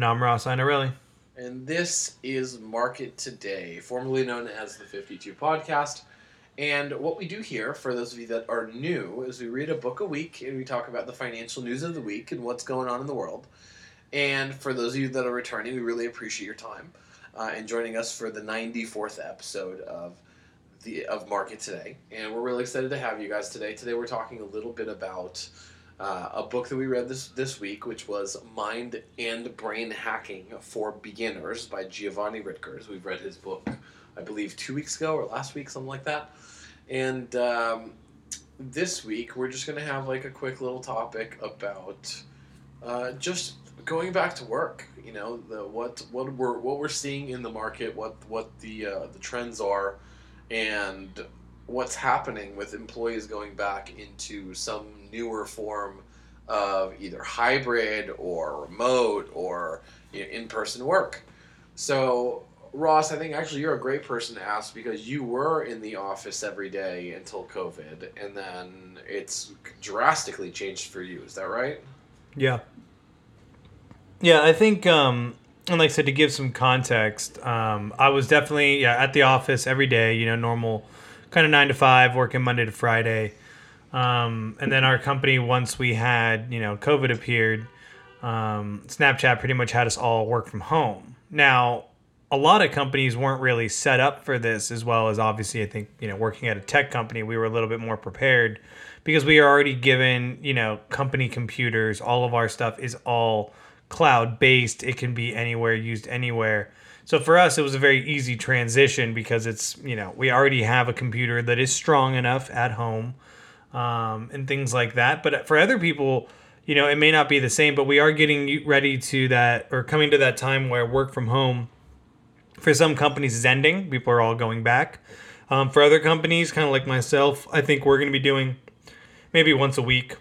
And I'm Ross Einarelli. And this is Market Today, formerly known as the 52 Podcast. And what we do here, for those of you that are new, is we read a book a week and we talk about the financial news of the week and what's going on in the world. And for those of you that are returning, we really appreciate your time uh, and joining us for the 94th episode of the of Market Today. And we're really excited to have you guys today. Today we're talking a little bit about uh, a book that we read this this week, which was Mind and Brain Hacking for Beginners by Giovanni Rigters. We've read his book, I believe, two weeks ago or last week, something like that. And um, this week we're just gonna have like a quick little topic about uh, just going back to work. You know, the what what we're what we're seeing in the market, what what the uh, the trends are, and what's happening with employees going back into some newer form of either hybrid or remote or you know, in-person work. So Ross, I think actually you're a great person to ask because you were in the office every day until COVID, and then it's drastically changed for you. Is that right? Yeah. Yeah, I think, um, and like I said, to give some context, um, I was definitely yeah at the office every day. You know, normal kind of nine to five, working Monday to Friday. Um, and then our company, once we had you know COVID appeared, um, Snapchat pretty much had us all work from home. Now, a lot of companies weren't really set up for this, as well as obviously I think you know working at a tech company, we were a little bit more prepared because we are already given you know company computers. All of our stuff is all cloud based. It can be anywhere, used anywhere. So for us, it was a very easy transition because it's you know we already have a computer that is strong enough at home, um, and things like that. But for other people, you know, it may not be the same. But we are getting ready to that or coming to that time where work from home for some companies is ending. People are all going back. Um, for other companies, kind of like myself, I think we're going to be doing maybe once a week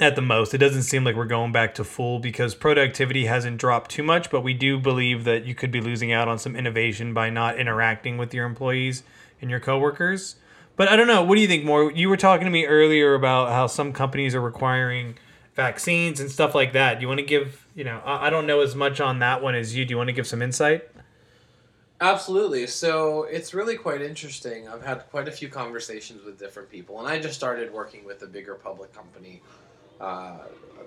at the most. It doesn't seem like we're going back to full because productivity hasn't dropped too much, but we do believe that you could be losing out on some innovation by not interacting with your employees and your coworkers. But I don't know. What do you think more? You were talking to me earlier about how some companies are requiring vaccines and stuff like that. Do you want to give, you know, I don't know as much on that one as you. Do you want to give some insight? Absolutely. So it's really quite interesting. I've had quite a few conversations with different people, and I just started working with a bigger public company uh,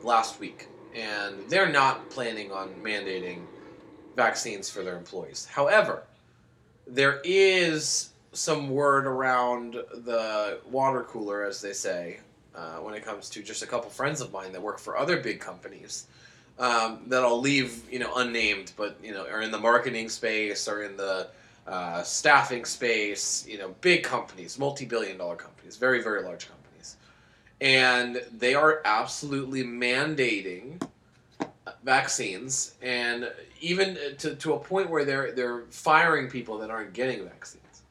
last week, and they're not planning on mandating vaccines for their employees. However, there is some word around the water cooler, as they say, uh, when it comes to just a couple friends of mine that work for other big companies. Um, that I'll leave, you know, unnamed, but you know, are in the marketing space or in the uh, staffing space. You know, big companies, multi-billion-dollar companies, very, very large companies and they are absolutely mandating vaccines. And even to, to a point where they're they're firing people that aren't getting vaccines.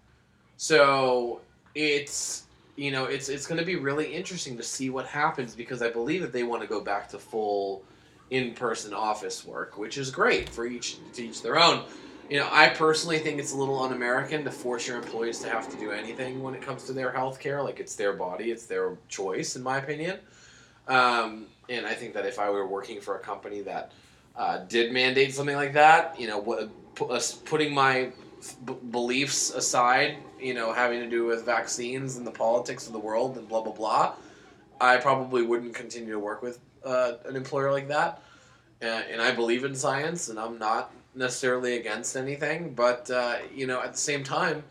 So it's you know it's it's going to be really interesting to see what happens because i believe that they want to go back to full in-person office work which is great for each to each their own you know, I personally think it's a little un-American to force your employees to have to do anything when it comes to their health care. Like it's their body, it's their choice, in my opinion. Um, and I think that if I were working for a company that uh, did mandate something like that, you know, what, putting my b- beliefs aside, you know, having to do with vaccines and the politics of the world and blah blah blah, I probably wouldn't continue to work with uh, an employer like that. Uh, and I believe in science, and I'm not necessarily against anything, but uh, you know, at the same time,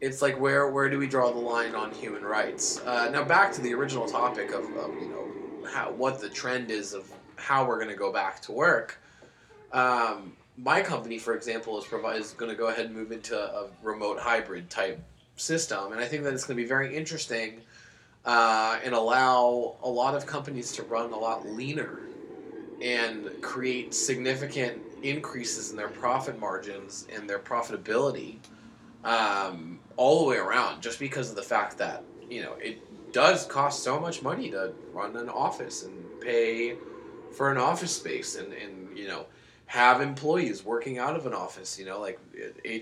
it's like where where do we draw the line on human rights? Uh, now, back to the original topic of, of you know how, what the trend is of how we're going to go back to work. Um, my company, for example, is provide, is going to go ahead and move into a remote hybrid type system, and I think that it's going to be very interesting uh, and allow a lot of companies to run a lot leaner and create significant increases in their profit margins and their profitability um, all the way around just because of the fact that you know it does cost so much money to run an office and pay for an office space and, and you know have employees working out of an office you know like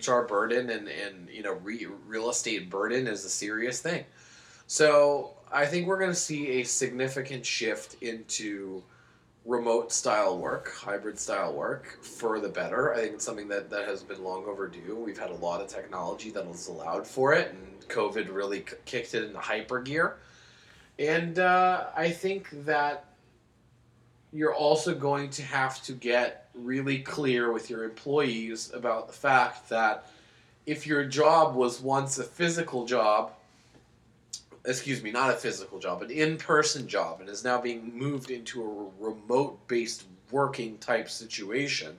hr burden and, and you know re, real estate burden is a serious thing. So i think we're going to see a significant shift into remote style work, hybrid style work for the better. I think it's something that, that has been long overdue. We've had a lot of technology that has allowed for it, and COVID really kicked it into hyper gear. And uh, I think that you're also going to have to get really clear with your employees about the fact that if your job was once a physical job, excuse me, not a physical job, an in person job, and is now being moved into a remote based working type situation,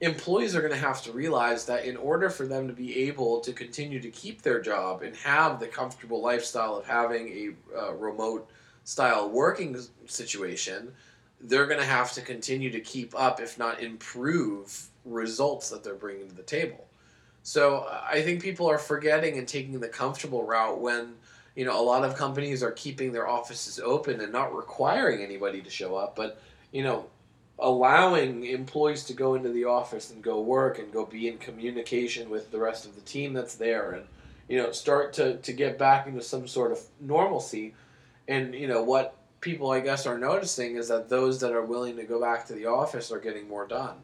employees are going to have to realize that in order for them to be able to continue to keep their job and have the comfortable lifestyle of having a uh, remote style working situation, they're going to have to continue to keep up, if not improve, results that they're bringing to the table. So I think people are forgetting and taking the comfortable route when you know a lot of companies are keeping their offices open and not requiring anybody to show up, but you know allowing employees to go into the office and go work and go be in communication with the rest of the team that's there and you know start to, to get back into some sort of normalcy. And you know what people i guess are noticing is that those that are willing to go back to the office are getting more done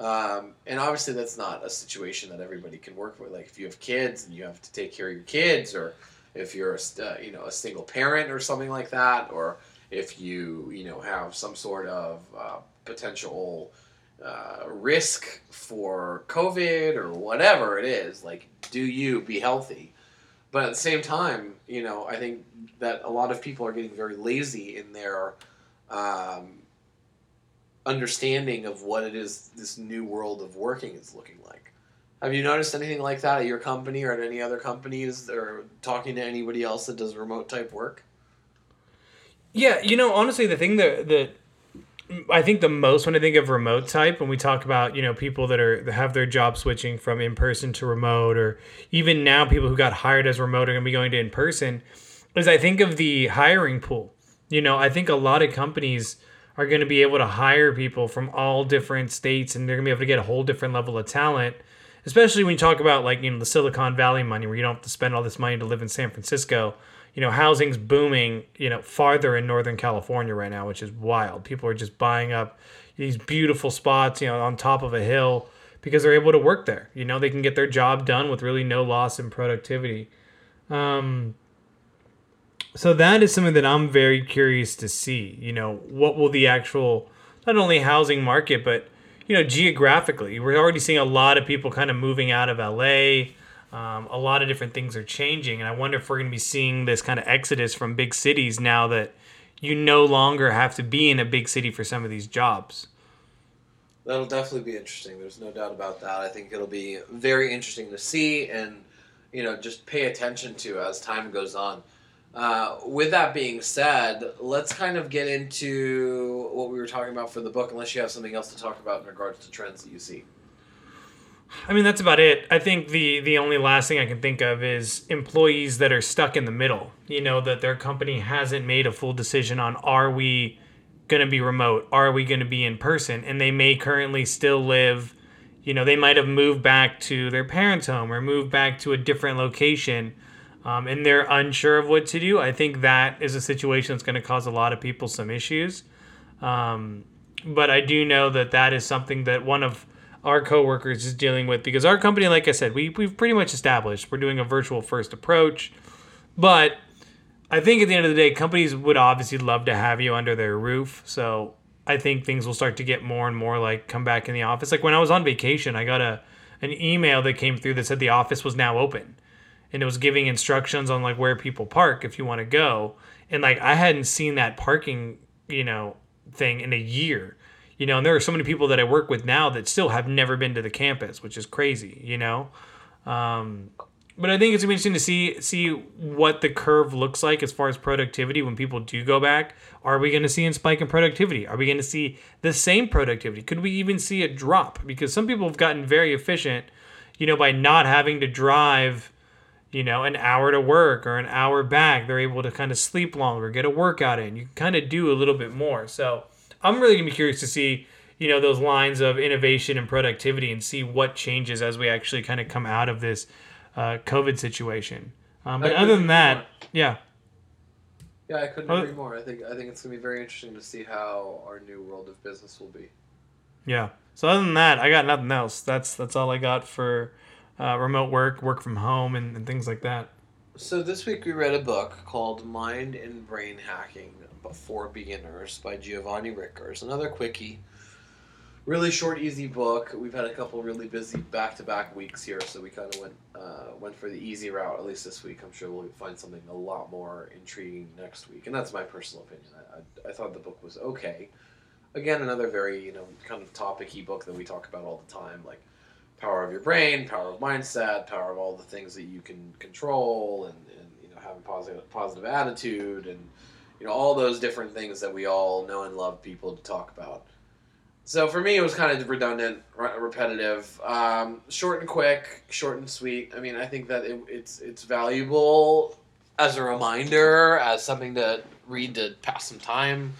um, and obviously that's not a situation that everybody can work with like if you have kids and you have to take care of your kids or if you're a, uh, you know a single parent or something like that or if you you know have some sort of uh, potential uh, risk for COVID or whatever it is, like do you be healthy? But at the same time, you know, I think that a lot of people are getting very lazy in their um, understanding of what it is this new world of working is looking like. Have you noticed anything like that at your company or at any other companies or talking to anybody else that does remote type work? Yeah, you know, honestly, the thing that that I think the most when I think of remote type, when we talk about you know people that are that have their job switching from in person to remote, or even now people who got hired as remote are going to be going to in person, is I think of the hiring pool. You know, I think a lot of companies are going to be able to hire people from all different states, and they're going to be able to get a whole different level of talent. Especially when you talk about like you know the Silicon Valley money, where you don't have to spend all this money to live in San Francisco you know, housing's booming, you know, farther in Northern California right now, which is wild. People are just buying up these beautiful spots, you know, on top of a hill because they're able to work there. You know, they can get their job done with really no loss in productivity. Um, so that is something that I'm very curious to see. You know, what will the actual not only housing market, but you know, geographically, we're already seeing a lot of people kind of moving out of LA um, a lot of different things are changing, and I wonder if we're going to be seeing this kind of exodus from big cities now that you no longer have to be in a big city for some of these jobs. That'll definitely be interesting. There's no doubt about that. I think it'll be very interesting to see and you know just pay attention to as time goes on. Uh, with that being said, let's kind of get into what we were talking about for the book, unless you have something else to talk about in regards to trends that you see. I mean, that's about it. I think the the only last thing I can think of is employees that are stuck in the middle. You know, that their company hasn't made a full decision on are we going to be remote? Are we going to be in person? And they may currently still live, you know, they might have moved back to their parents' home or moved back to a different location. Um, and they're unsure of what to do. I think that is a situation that's going to cause a lot of people some issues. Um, but I do know that that is something that one of our coworkers is dealing with because our company, like I said, we, we've pretty much established we're doing a virtual first approach. But I think at the end of the day, companies would obviously love to have you under their roof. So I think things will start to get more and more like come back in the office. Like when I was on vacation, I got a an email that came through that said the office was now open. And it was giving instructions on like where people park if you want to go. And like I hadn't seen that parking, you know, thing in a year you know and there are so many people that i work with now that still have never been to the campus which is crazy you know? Um, but i think it's interesting to see see what the curve looks like as far as productivity when people do go back. Are we going to see a spike in productivity? Are we going to see the same productivity? Could we even see a drop? Because some people have gotten very efficient you know by not having to drive you know an hour to work or an hour back they're able to kind of sleep longer get a workout in you kind of do a little bit more so I'm really gonna be curious to see you know those lines of innovation and productivity and see what changes as we actually kind of come out of this uh, COVID situation. Um, but other than that, yeah. Yeah, I couldn't agree more. I think I think it's gonna be very interesting to see how our new world of business will be. Yeah. So other than that, I got nothing else. That's that's all I got for uh, remote work, work from home, and, and things like that. So this week we read a book called Mind and Brain Hacking for Beginners by Giovanni Rigters. Another quickie. Really short, easy book. We've had a couple really busy back-to-back weeks here, so we kind of went uh, went for the easy route. At least this week, I'm sure we'll find something a lot more intriguing next week, and that's my personal opinion. I, I, I thought the book was okay. Again, another very you know kind of topicy book that we talk about all the time, like power of your brain, power of mindset, power of all the things that you can control, and, and you know having positive positive attitude, and you know all those different things that we all know and love people to talk about. So for me, it was kind of redundant, re- repetitive, um, short and quick, short and sweet. I mean, I think that it, it's it's valuable as a reminder, as something to read to pass some time.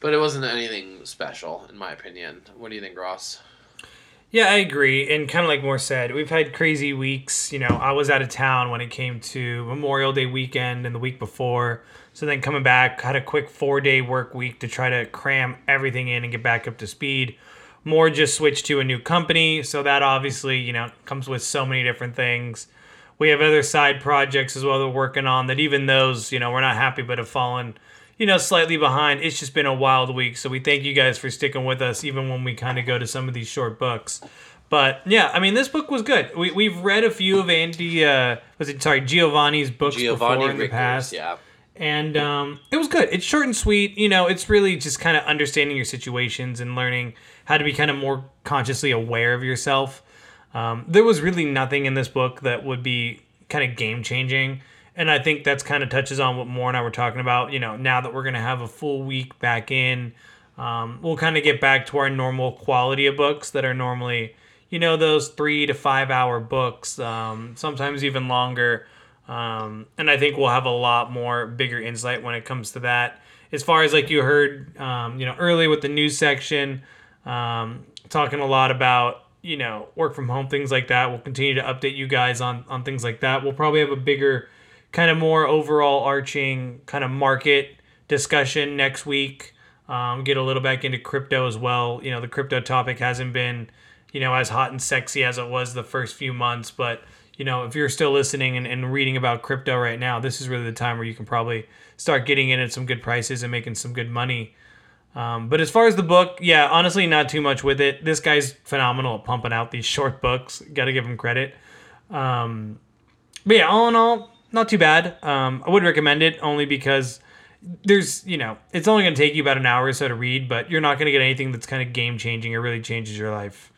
But it wasn't anything special, in my opinion. What do you think, Ross? Yeah, I agree. And kind of like Moore said, we've had crazy weeks. You know, I was out of town when it came to Memorial Day weekend and the week before. So then coming back, had a quick four day work week to try to cram everything in and get back up to speed. Moore just switched to a new company. So that obviously, you know, comes with so many different things. We have other side projects as well that we're working on that even those, you know, we're not happy but have fallen, you know, slightly behind. It's just been a wild week. So we thank you guys for sticking with us even when we kind of go to some of these short books. But yeah, I mean, this book was good. We, we've read a few of Andy, uh, was it, sorry, Giovanni's books before in the past yeah. and um, it was good. It's short and sweet. You know, it's really just kind of understanding your situations and learning how to be kind of more consciously aware of yourself. Um, there was really nothing in this book that would be kind of game changing, and I think that's kind of touches on what Moore and I were talking about. You know, now that we're gonna have a full week back in, um, we'll kind of get back to our normal quality of books that are normally, you know, those three to five hour books, um, sometimes even longer. Um, and I think we'll have a lot more bigger insight when it comes to that. As far as like you heard, um, you know, early with the news section, um, talking a lot about you know work from home things like that. We'll continue to update you guys on on things like that. We'll probably have a bigger, kind of more overall arching kind of market discussion next week. Um, get a little back into crypto as well. You know, the crypto topic hasn't been, you know, as hot and sexy as it was the first few months, but you know, if you're still listening and, and reading about crypto right now, this is really the time where you can probably start getting in at some good prices and making some good money. Um, but as far as the book, yeah, honestly, not too much with it. This guy's phenomenal at pumping out these short books. Got to give him credit. Um, but yeah, all in all, not too bad. Um, I would recommend it only because there's, you know, it's only going to take you about an hour or so to read, but you're not going to get anything that's kind of game changing or really changes your life.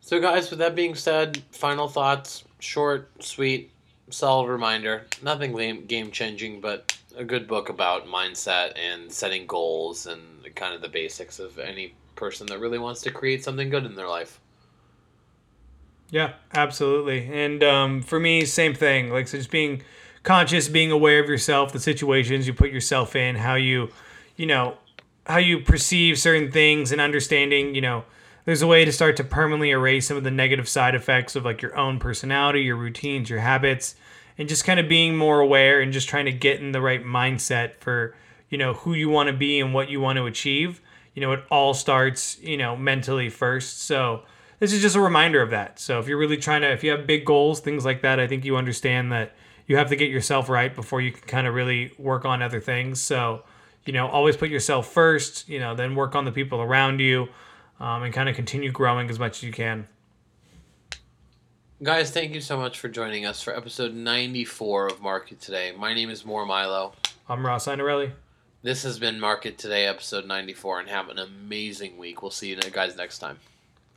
So, guys, with that being said, final thoughts short, sweet, solid reminder. Nothing game changing, but a good book about mindset and setting goals and kind of the basics of any person that really wants to create something good in their life. Yeah, absolutely. And um, for me, same thing. Like, so just being conscious, being aware of yourself, the situations you put yourself in, how you, you know, how you perceive certain things, and understanding, you know, there's a way to start to permanently erase some of the negative side effects of like your own personality, your routines, your habits, and just kind of being more aware and just trying to get in the right mindset for, you know, who you want to be and what you want to achieve. You know, it all starts, you know, mentally first. So, this is just a reminder of that. So if you're really trying to, if you have big goals, things like that, I think you understand that you have to get yourself right before you can kind of really work on other things. So, you know, always put yourself first, you know, then work on the people around you um, and kind of continue growing as much as you can. Guys, thank you so much for joining us for episode 94 of Market Today. My name is More Milo. I'm Ross Inarelli. This has been Market Today, episode 94, and have an amazing week. We'll see you guys next time.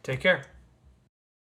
Take care.